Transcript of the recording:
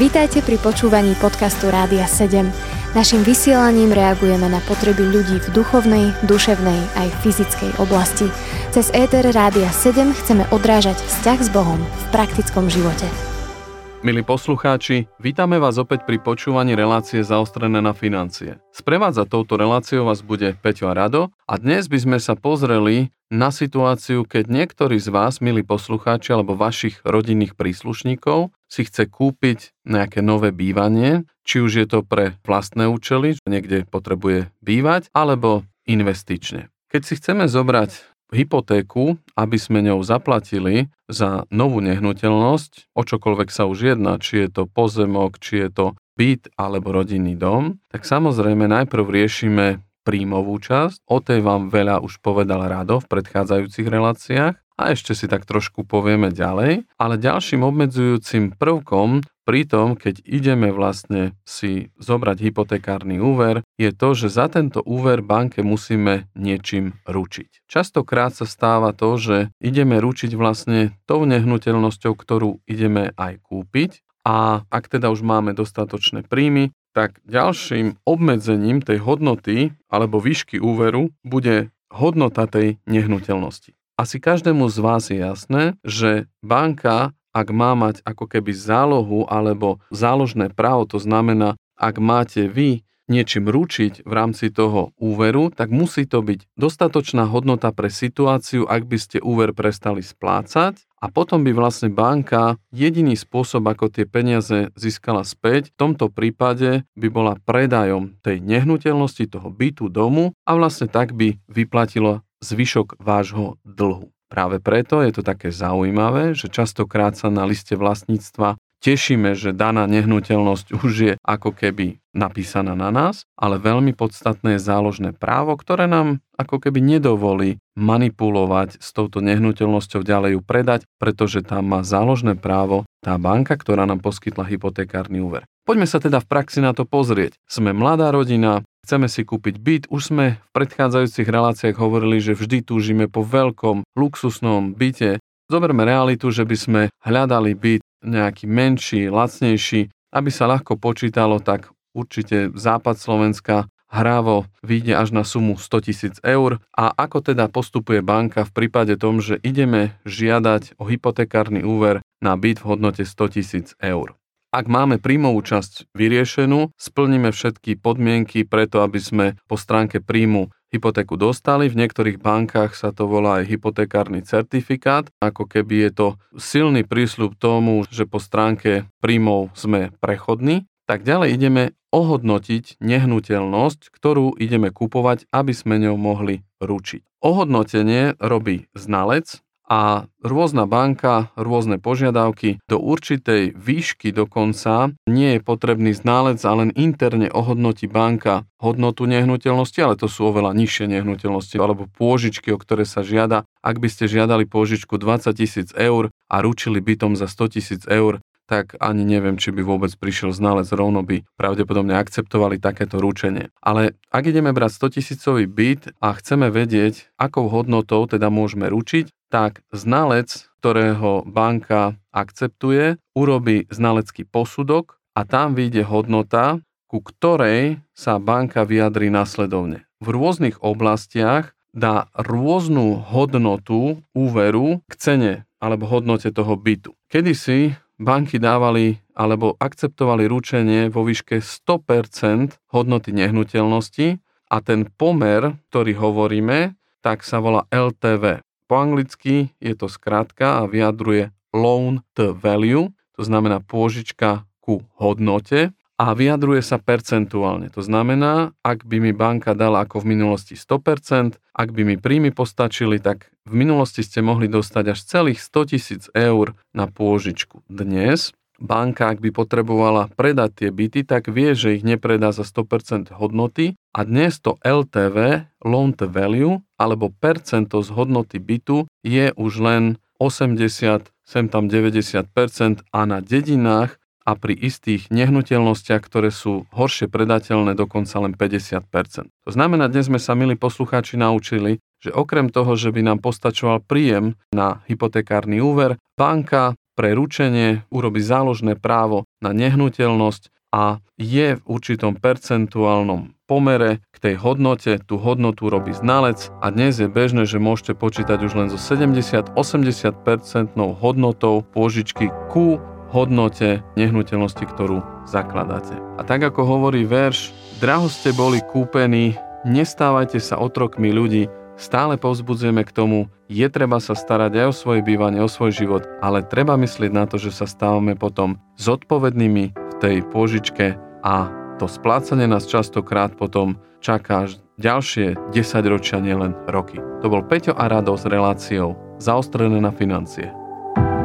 Vítajte pri počúvaní podcastu Rádia 7. Naším vysielaním reagujeme na potreby ľudí v duchovnej, duševnej aj fyzickej oblasti. Cez ETR Rádia 7 chceme odrážať vzťah s Bohom v praktickom živote. Milí poslucháči, vítame vás opäť pri počúvaní relácie zaostrené na financie. Sprevádza touto reláciou vás bude Peťo a Rado a dnes by sme sa pozreli na situáciu, keď niektorí z vás, milí poslucháči alebo vašich rodinných príslušníkov, si chce kúpiť nejaké nové bývanie, či už je to pre vlastné účely, niekde potrebuje bývať, alebo investične. Keď si chceme zobrať hypotéku, aby sme ňou zaplatili za novú nehnuteľnosť, o čokoľvek sa už jedná, či je to pozemok, či je to byt alebo rodinný dom, tak samozrejme najprv riešime príjmovú časť. O tej vám veľa už povedal Rado v predchádzajúcich reláciách a ešte si tak trošku povieme ďalej. Ale ďalším obmedzujúcim prvkom pri tom, keď ideme vlastne si zobrať hypotekárny úver, je to, že za tento úver banke musíme niečím ručiť. Častokrát sa stáva to, že ideme ručiť vlastne tou nehnuteľnosťou, ktorú ideme aj kúpiť a ak teda už máme dostatočné príjmy, tak ďalším obmedzením tej hodnoty alebo výšky úveru bude hodnota tej nehnuteľnosti. Asi každému z vás je jasné, že banka ak má mať ako keby zálohu alebo záložné právo, to znamená, ak máte vy niečím ručiť v rámci toho úveru, tak musí to byť dostatočná hodnota pre situáciu, ak by ste úver prestali splácať. A potom by vlastne banka jediný spôsob, ako tie peniaze získala späť, v tomto prípade by bola predajom tej nehnuteľnosti, toho bytu, domu a vlastne tak by vyplatilo zvyšok vášho dlhu. Práve preto je to také zaujímavé, že častokrát sa na liste vlastníctva tešíme, že daná nehnuteľnosť už je ako keby napísaná na nás, ale veľmi podstatné je záložné právo, ktoré nám ako keby nedovolí manipulovať s touto nehnuteľnosťou ďalej ju predať, pretože tam má záložné právo tá banka, ktorá nám poskytla hypotekárny úver. Poďme sa teda v praxi na to pozrieť. Sme mladá rodina, chceme si kúpiť byt. Už sme v predchádzajúcich reláciách hovorili, že vždy túžime po veľkom, luxusnom byte. Zoberme realitu, že by sme hľadali byt nejaký menší, lacnejší, aby sa ľahko počítalo, tak určite západ Slovenska hrávo vyjde až na sumu 100 tisíc eur. A ako teda postupuje banka v prípade tom, že ideme žiadať o hypotekárny úver na byt v hodnote 100 tisíc eur? Ak máme príjmovú časť vyriešenú, splníme všetky podmienky preto, aby sme po stránke príjmu hypotéku dostali. V niektorých bankách sa to volá aj hypotekárny certifikát, ako keby je to silný prísľub tomu, že po stránke príjmov sme prechodní. Tak ďalej ideme ohodnotiť nehnuteľnosť, ktorú ideme kupovať, aby sme ňou mohli ručiť. Ohodnotenie robí znalec, a rôzna banka, rôzne požiadavky do určitej výšky dokonca nie je potrebný ználec a len interne ohodnotí banka hodnotu nehnuteľnosti, ale to sú oveľa nižšie nehnuteľnosti alebo pôžičky, o ktoré sa žiada. Ak by ste žiadali pôžičku 20 tisíc eur a ručili bytom za 100 tisíc eur, tak ani neviem, či by vôbec prišiel znalec, rovno by pravdepodobne akceptovali takéto ručenie. Ale ak ideme brať 100 tisícový byt a chceme vedieť, akou hodnotou teda môžeme ručiť, tak znalec, ktorého banka akceptuje, urobí znalecký posudok a tam vyjde hodnota, ku ktorej sa banka vyjadrí následovne. V rôznych oblastiach dá rôznu hodnotu úveru k cene alebo hodnote toho bytu. Kedysi banky dávali alebo akceptovali ručenie vo výške 100% hodnoty nehnuteľnosti a ten pomer, ktorý hovoríme, tak sa volá LTV. Po anglicky je to skratka a vyjadruje loan to value, to znamená pôžička ku hodnote a vyjadruje sa percentuálne. To znamená, ak by mi banka dala ako v minulosti 100%, ak by mi príjmy postačili, tak v minulosti ste mohli dostať až celých 100 tisíc eur na pôžičku. Dnes banka, ak by potrebovala predať tie byty, tak vie, že ich nepredá za 100% hodnoty a dnes to LTV, loan to value, alebo percento z hodnoty bytu je už len 80, sem tam 90% a na dedinách a pri istých nehnuteľnostiach, ktoré sú horšie predateľné, dokonca len 50%. To znamená, dnes sme sa, milí poslucháči, naučili, že okrem toho, že by nám postačoval príjem na hypotekárny úver, banka pre ručenie, urobí záložné právo na nehnuteľnosť a je v určitom percentuálnom pomere k tej hodnote, tú hodnotu robí znalec a dnes je bežné, že môžete počítať už len so 70-80% hodnotou pôžičky ku hodnote nehnuteľnosti, ktorú zakladáte. A tak ako hovorí verš, draho ste boli kúpení, nestávajte sa otrokmi ľudí, stále povzbudzujeme k tomu, je treba sa starať aj o svoje bývanie, o svoj život, ale treba myslieť na to, že sa stávame potom zodpovednými v tej pôžičke a to splácanie nás častokrát potom čaká až ďalšie 10 ročia, nielen roky. To bol Peťo a Rado s reláciou Zaostrené na financie.